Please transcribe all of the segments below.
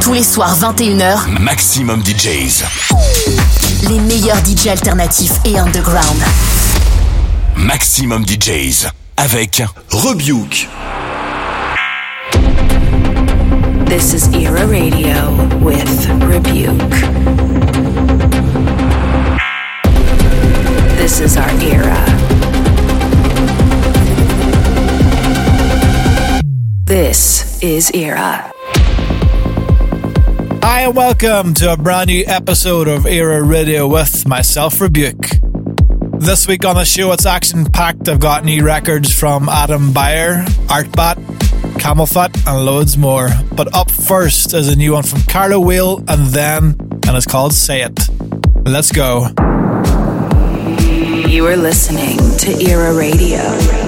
Tous les soirs 21h, Maximum DJs. Les meilleurs DJs alternatifs et underground. Maximum DJs avec Rebuke. This is Era Radio with Rebuke. This is our era. This is Era. Hi, and welcome to a brand new episode of Era Radio with myself, Rebüke. This week on the show, it's action packed. I've got new records from Adam Beyer, Artbat, CamelPhat, and loads more. But up first is a new one from Carlo Wheel and then, and it's called Say It. Let's go. You are listening to Era Radio.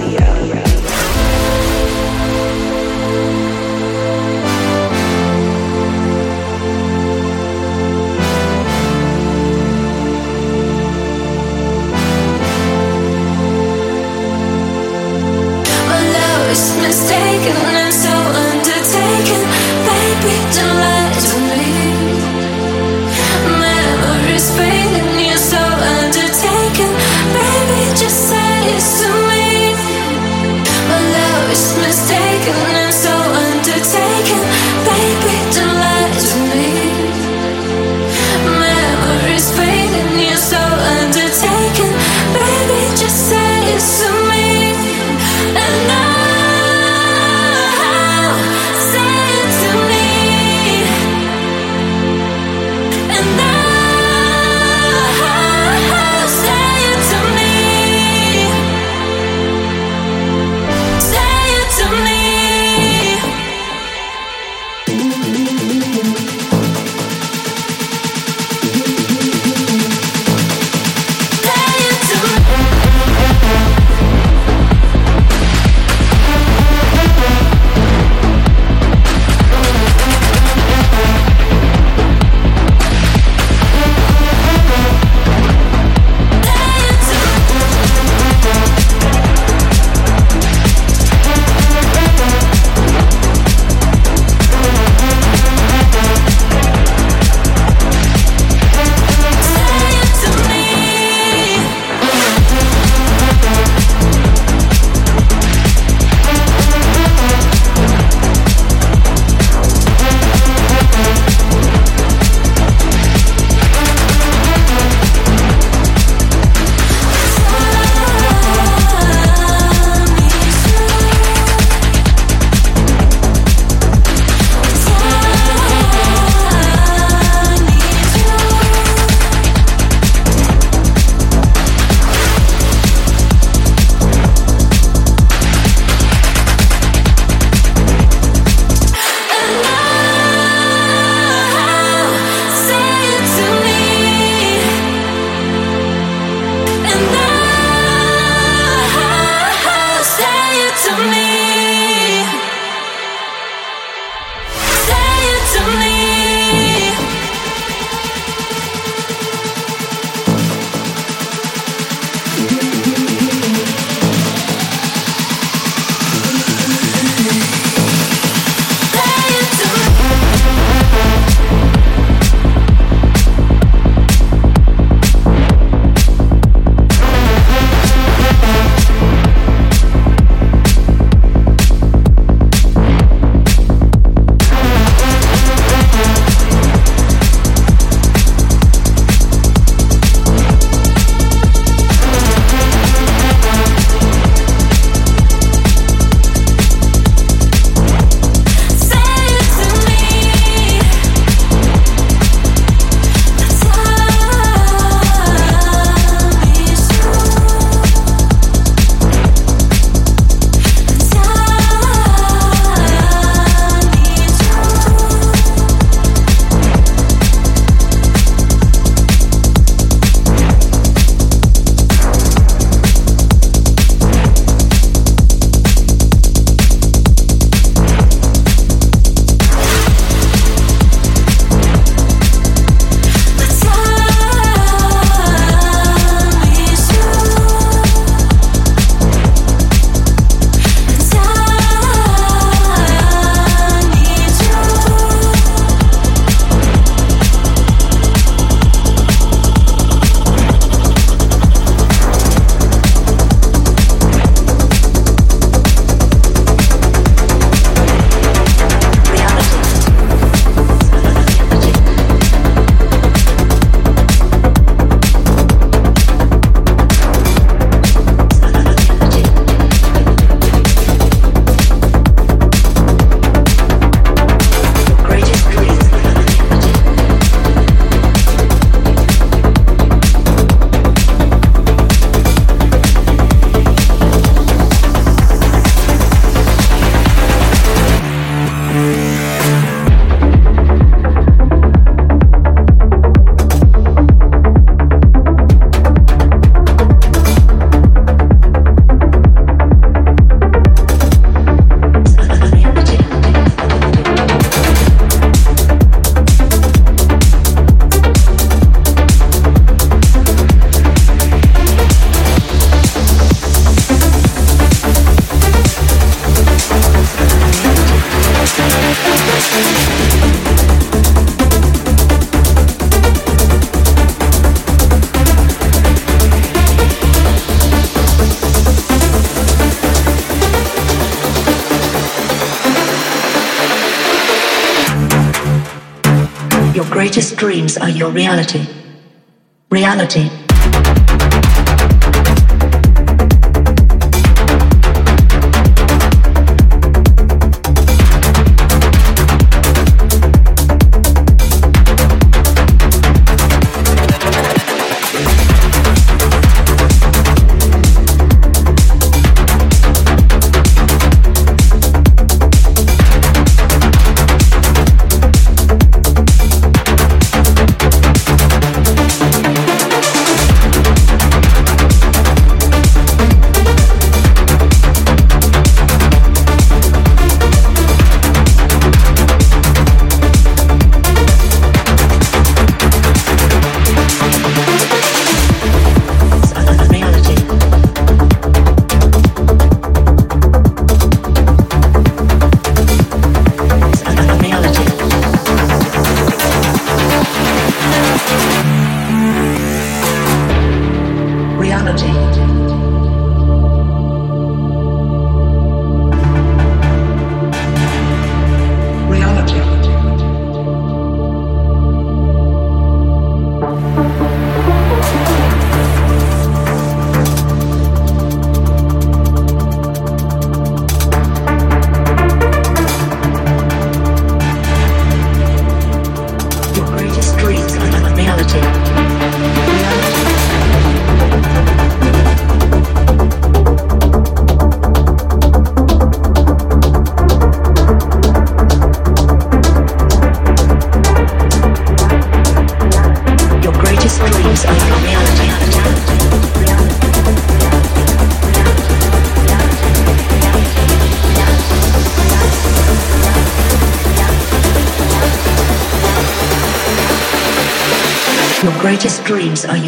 Dreams are your reality. Reality.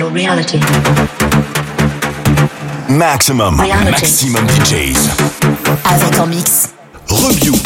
Your reality. Maxximum, reality. maxximum DJs. Avec en mix. Rebüke.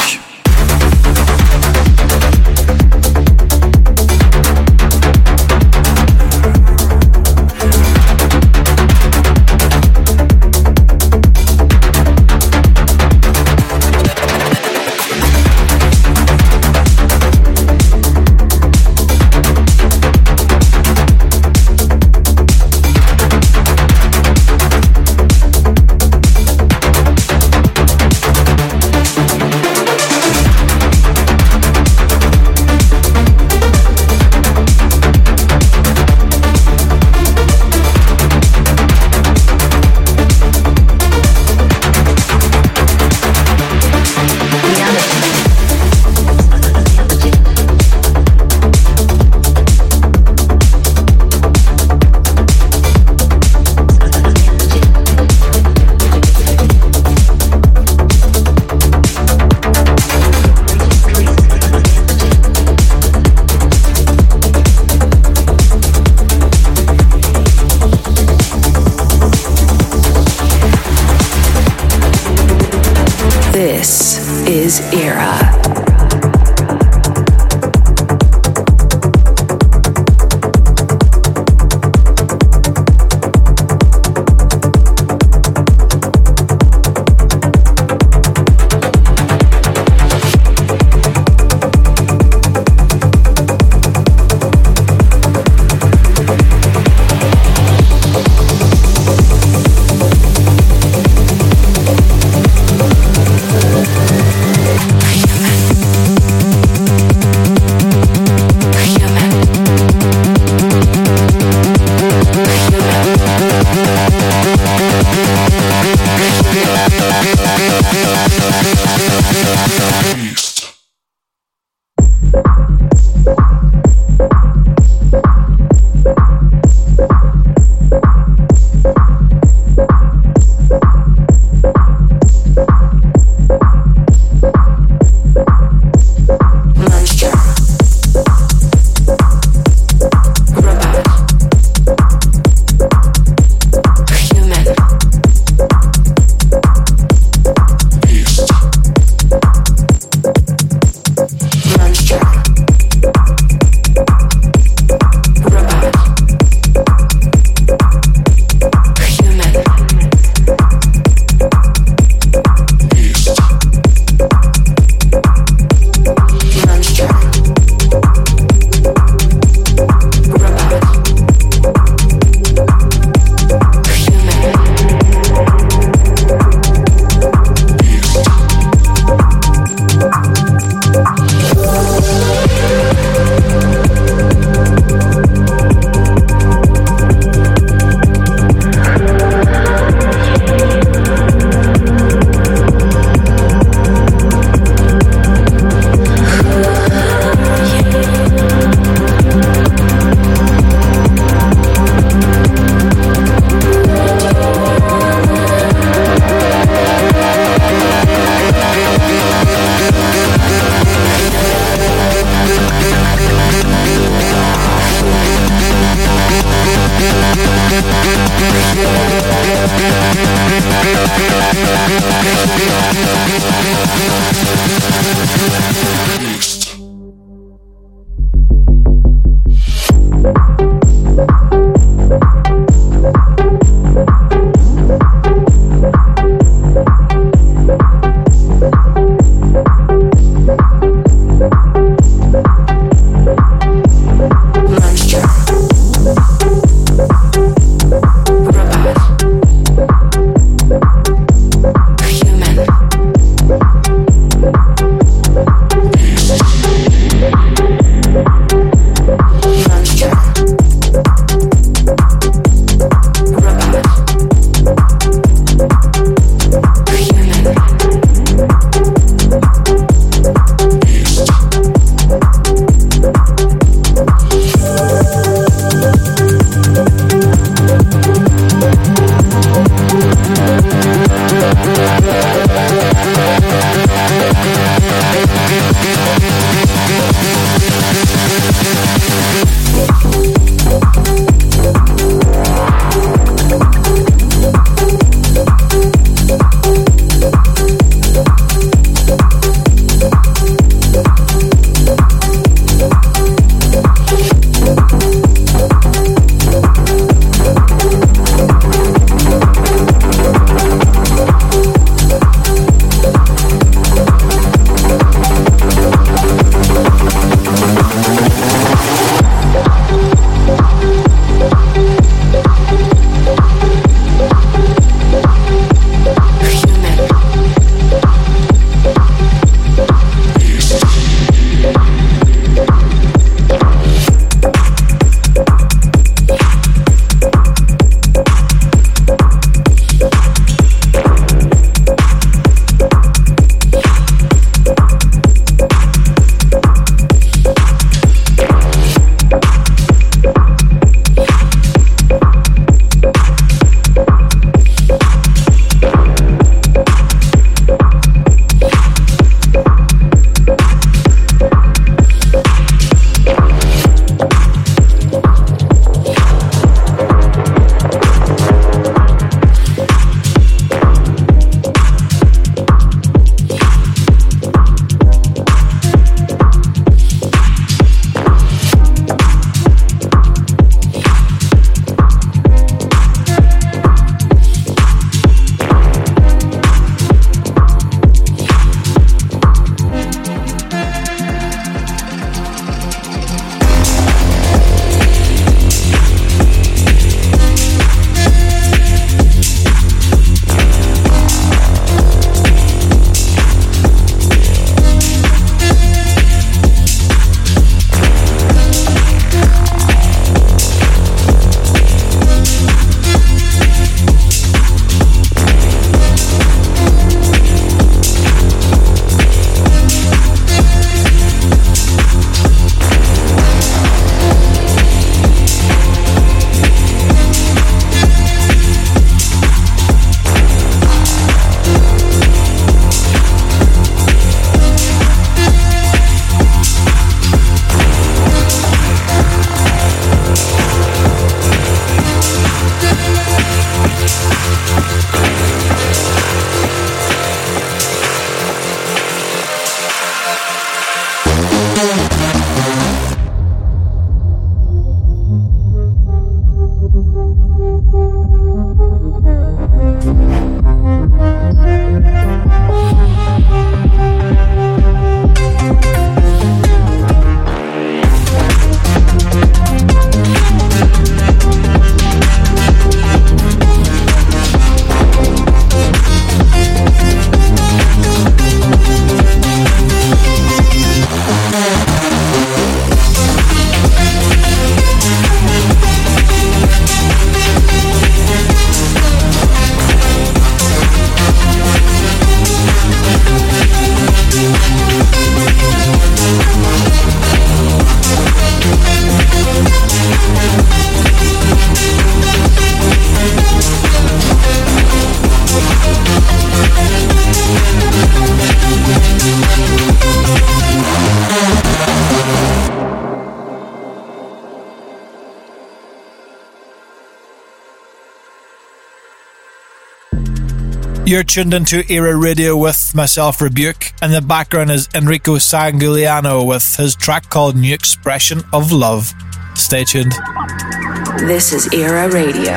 You're tuned into Era Radio with myself, Rebüke, and the background is Enrico Sangiuliano with his track called New Expression of Love. Stay tuned. This is Era Radio.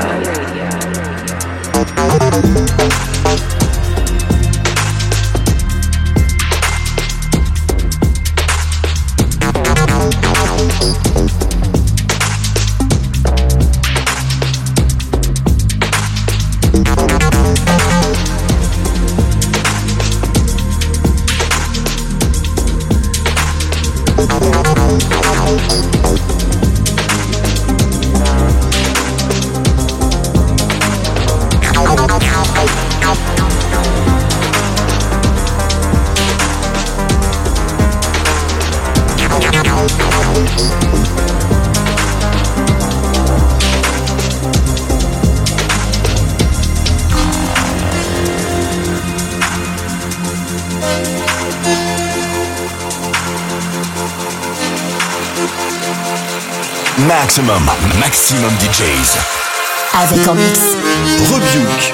Maximum, maximum DJs. Avec en mix. Rebuke.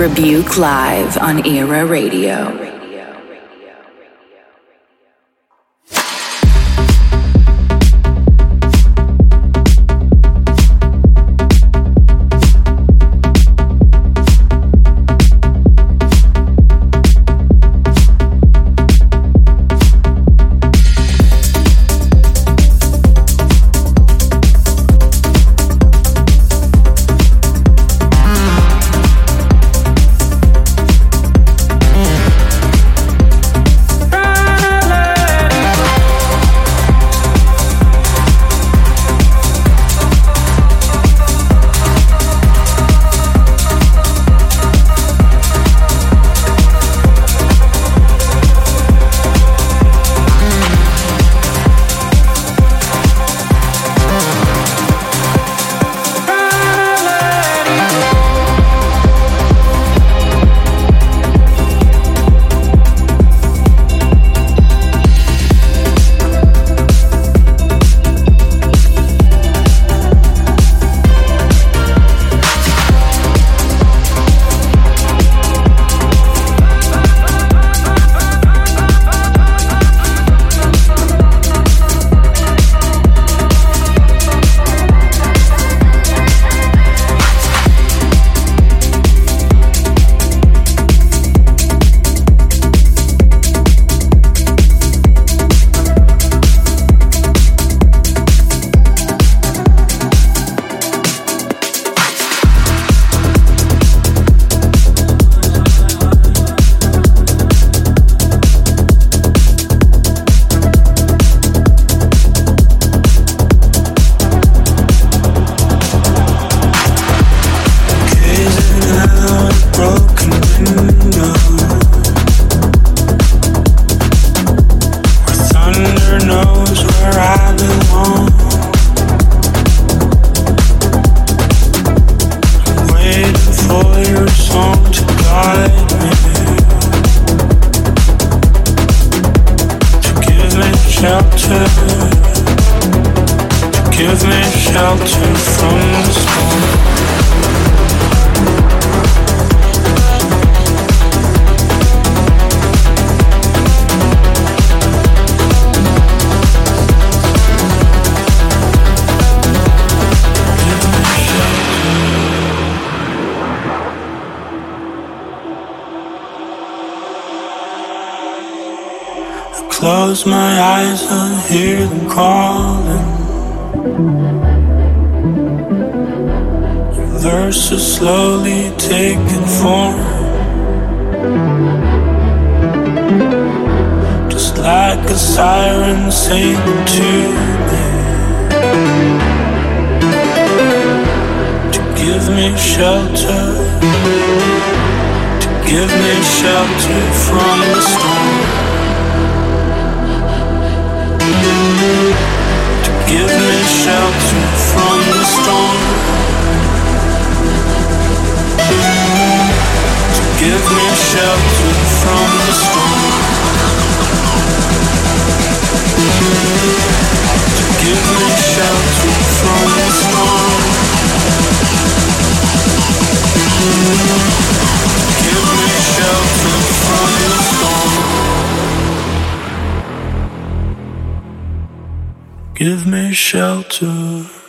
Rebüke Live on Era Radio. Close my eyes, and hear them calling. Verses slowly taking form. Just like a siren singing to me. To give me shelter. To give me shelter from the storm. Shelter from the storm. To give me shelter from the storm. To give me shelter from the storm. Give me shelter give me shelter.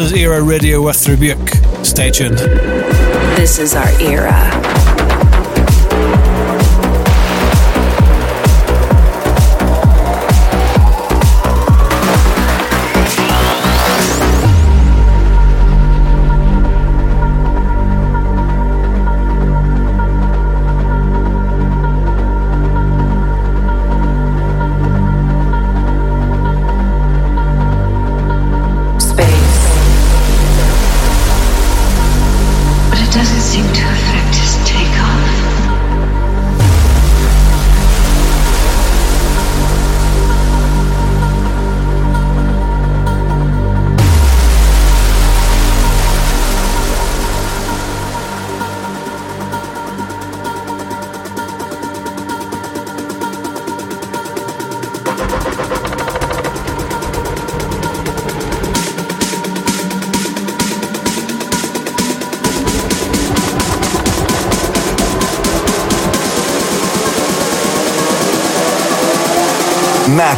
This is Era Radio with Rebüke. Stay tuned. This is our era.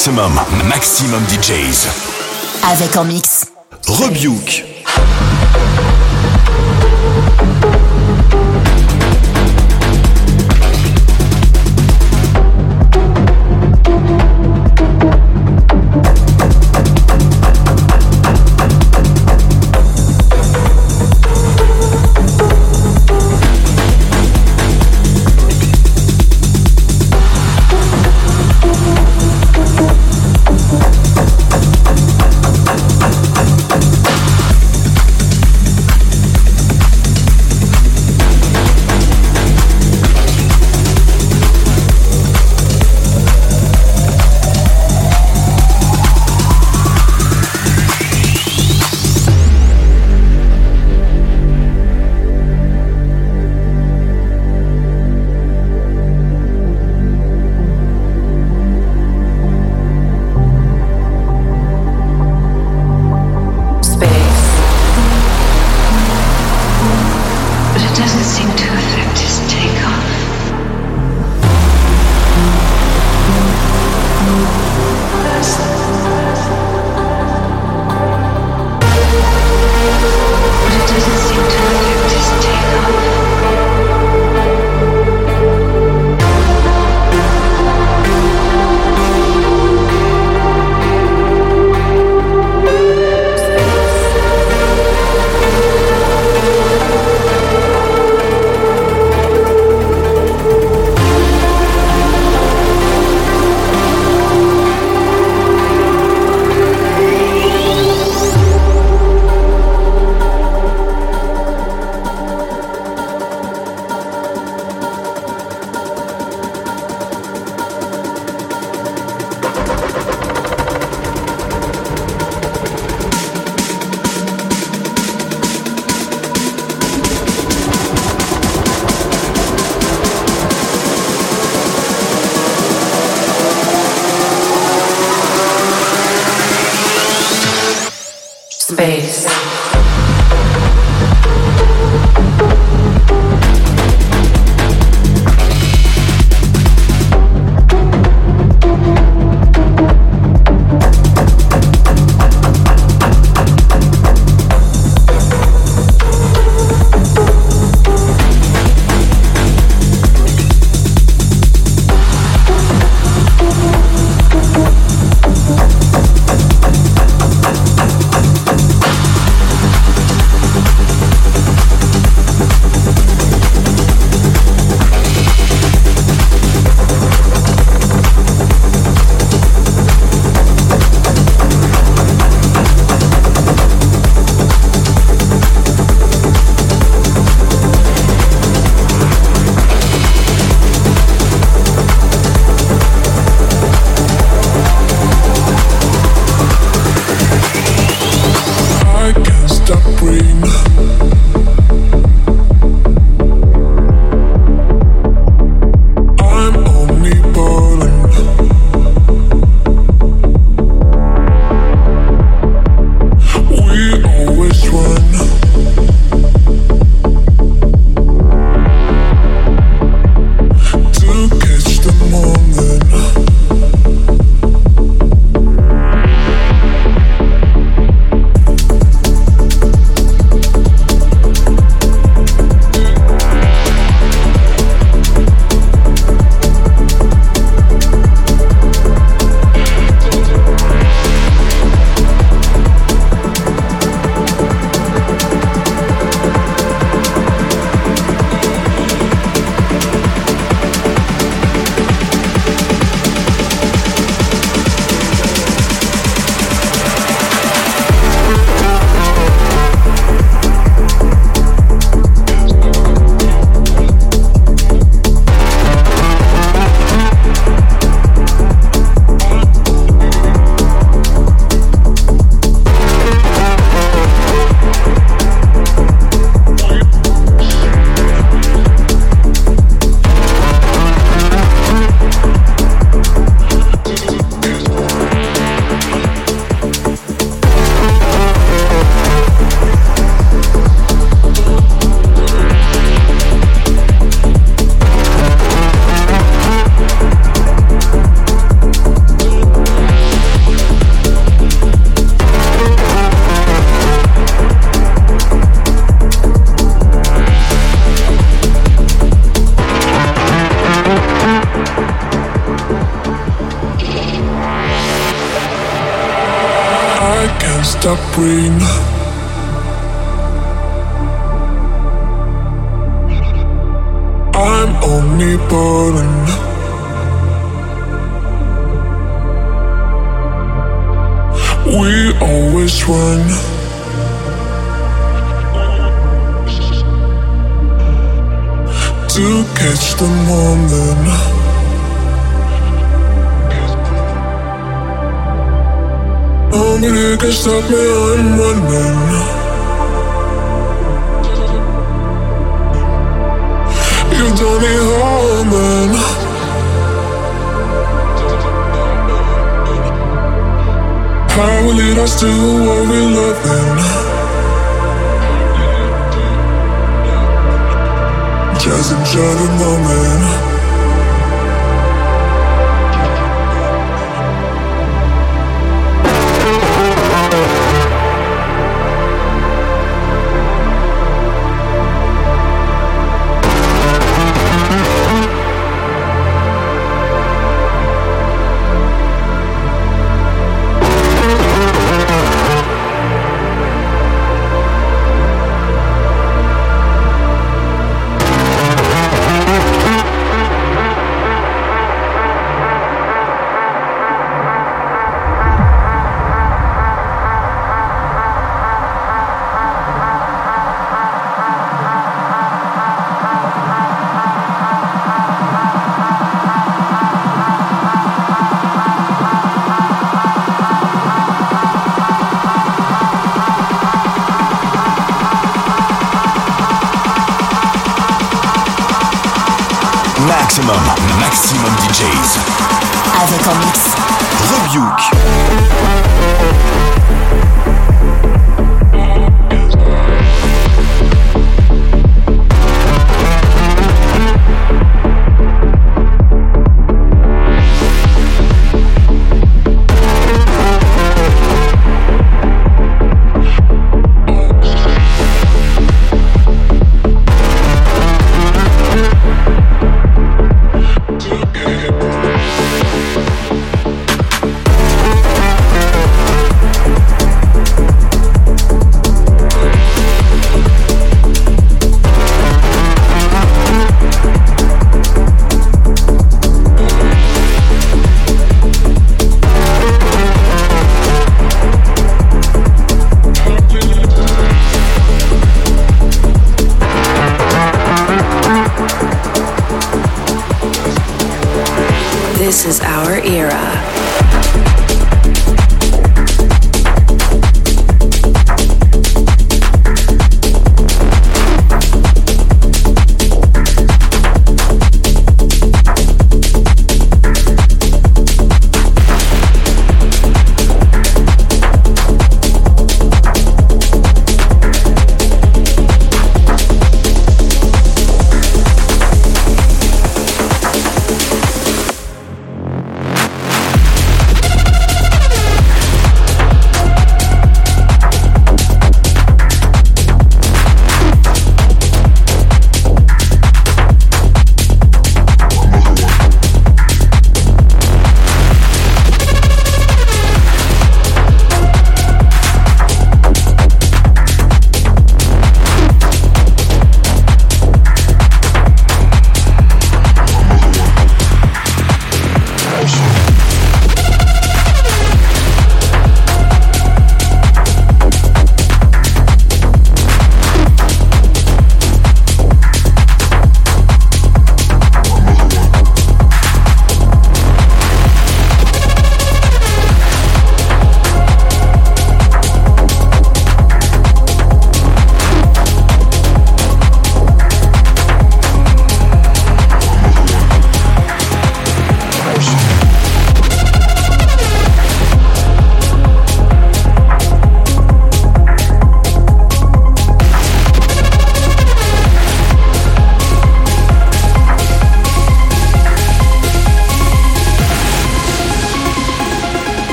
Maximum, maximum DJs. Avec en mix. Rebuke.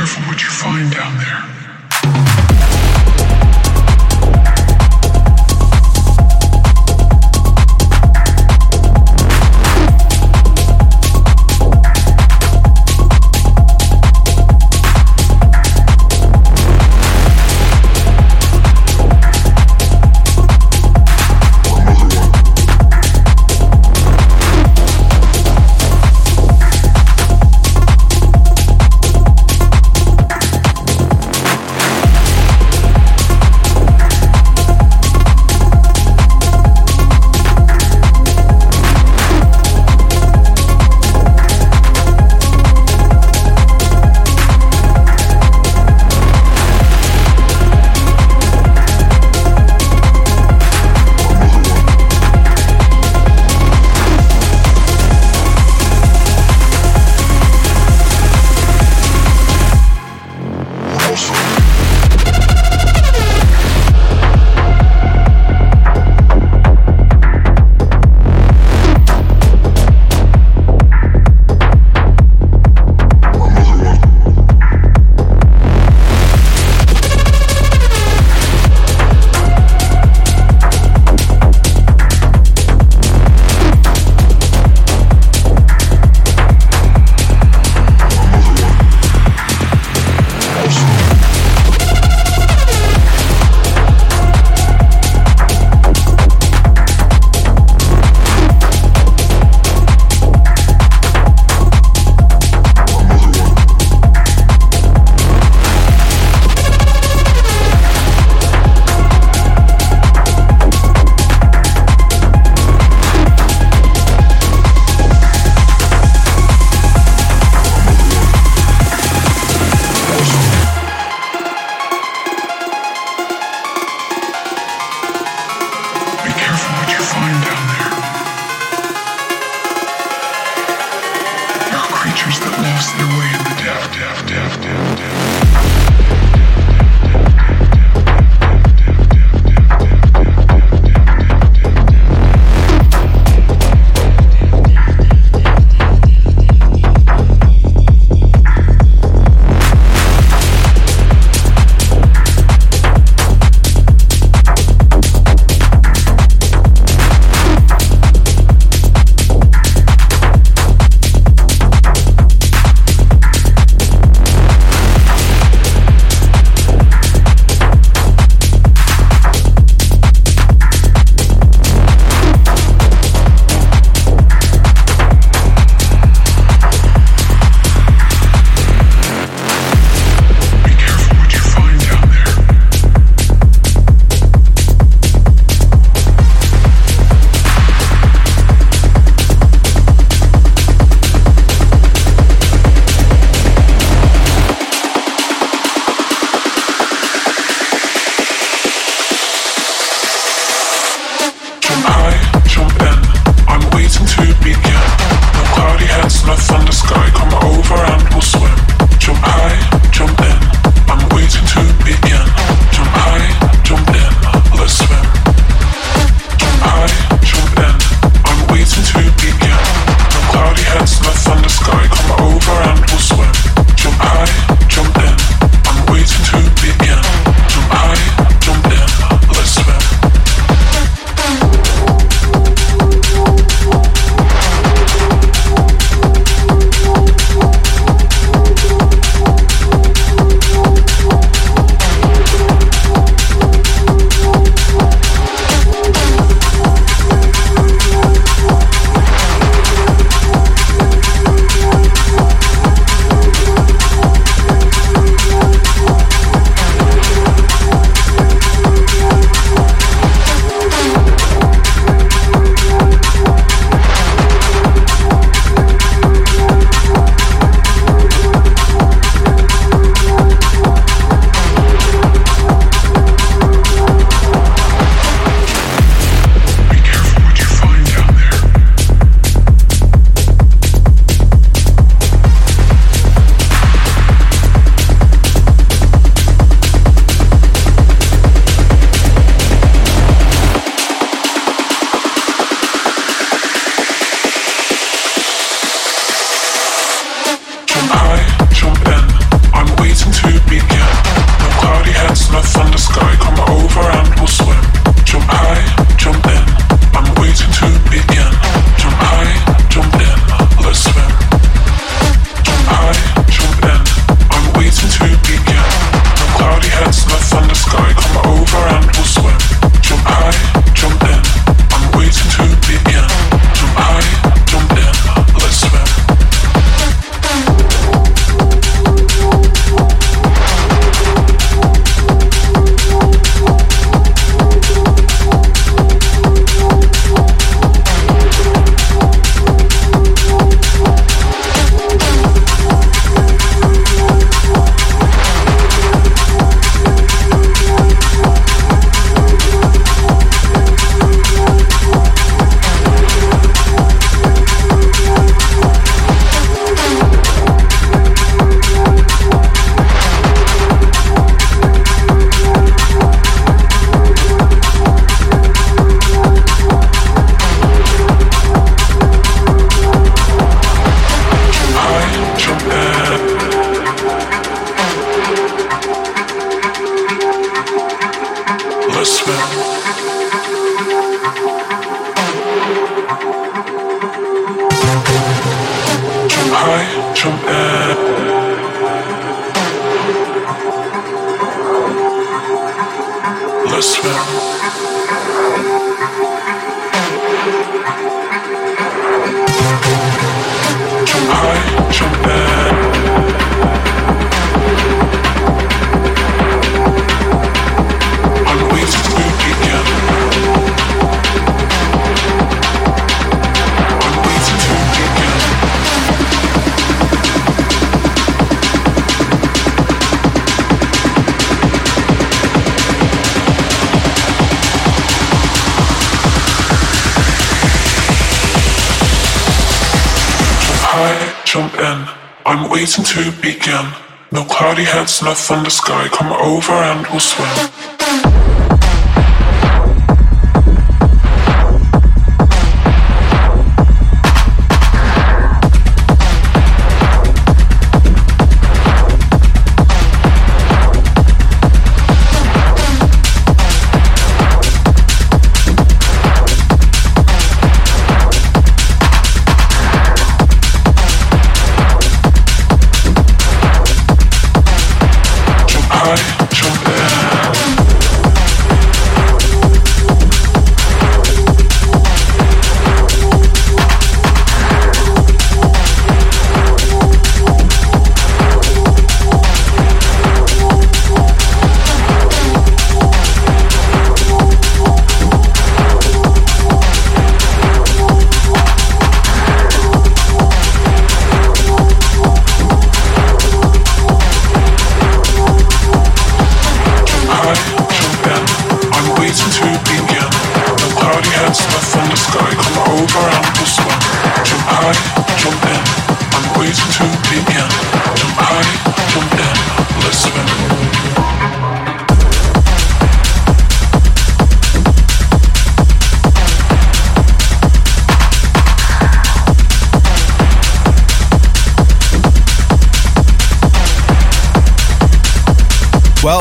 Careful what you find down there. Heads the sky. Come over and we'll swim.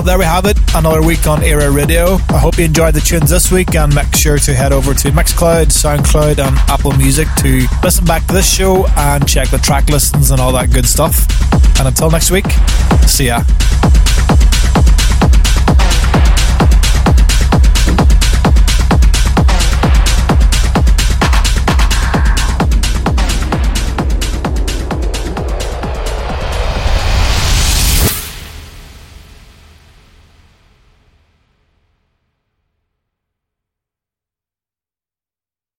There we have it. Another week on Era Radio. I hope you enjoyed the tunes this week and make sure to head over to Mixcloud, Soundcloud, and Apple Music to listen back to this show and check the track listings and all that good stuff. And until next week, see ya.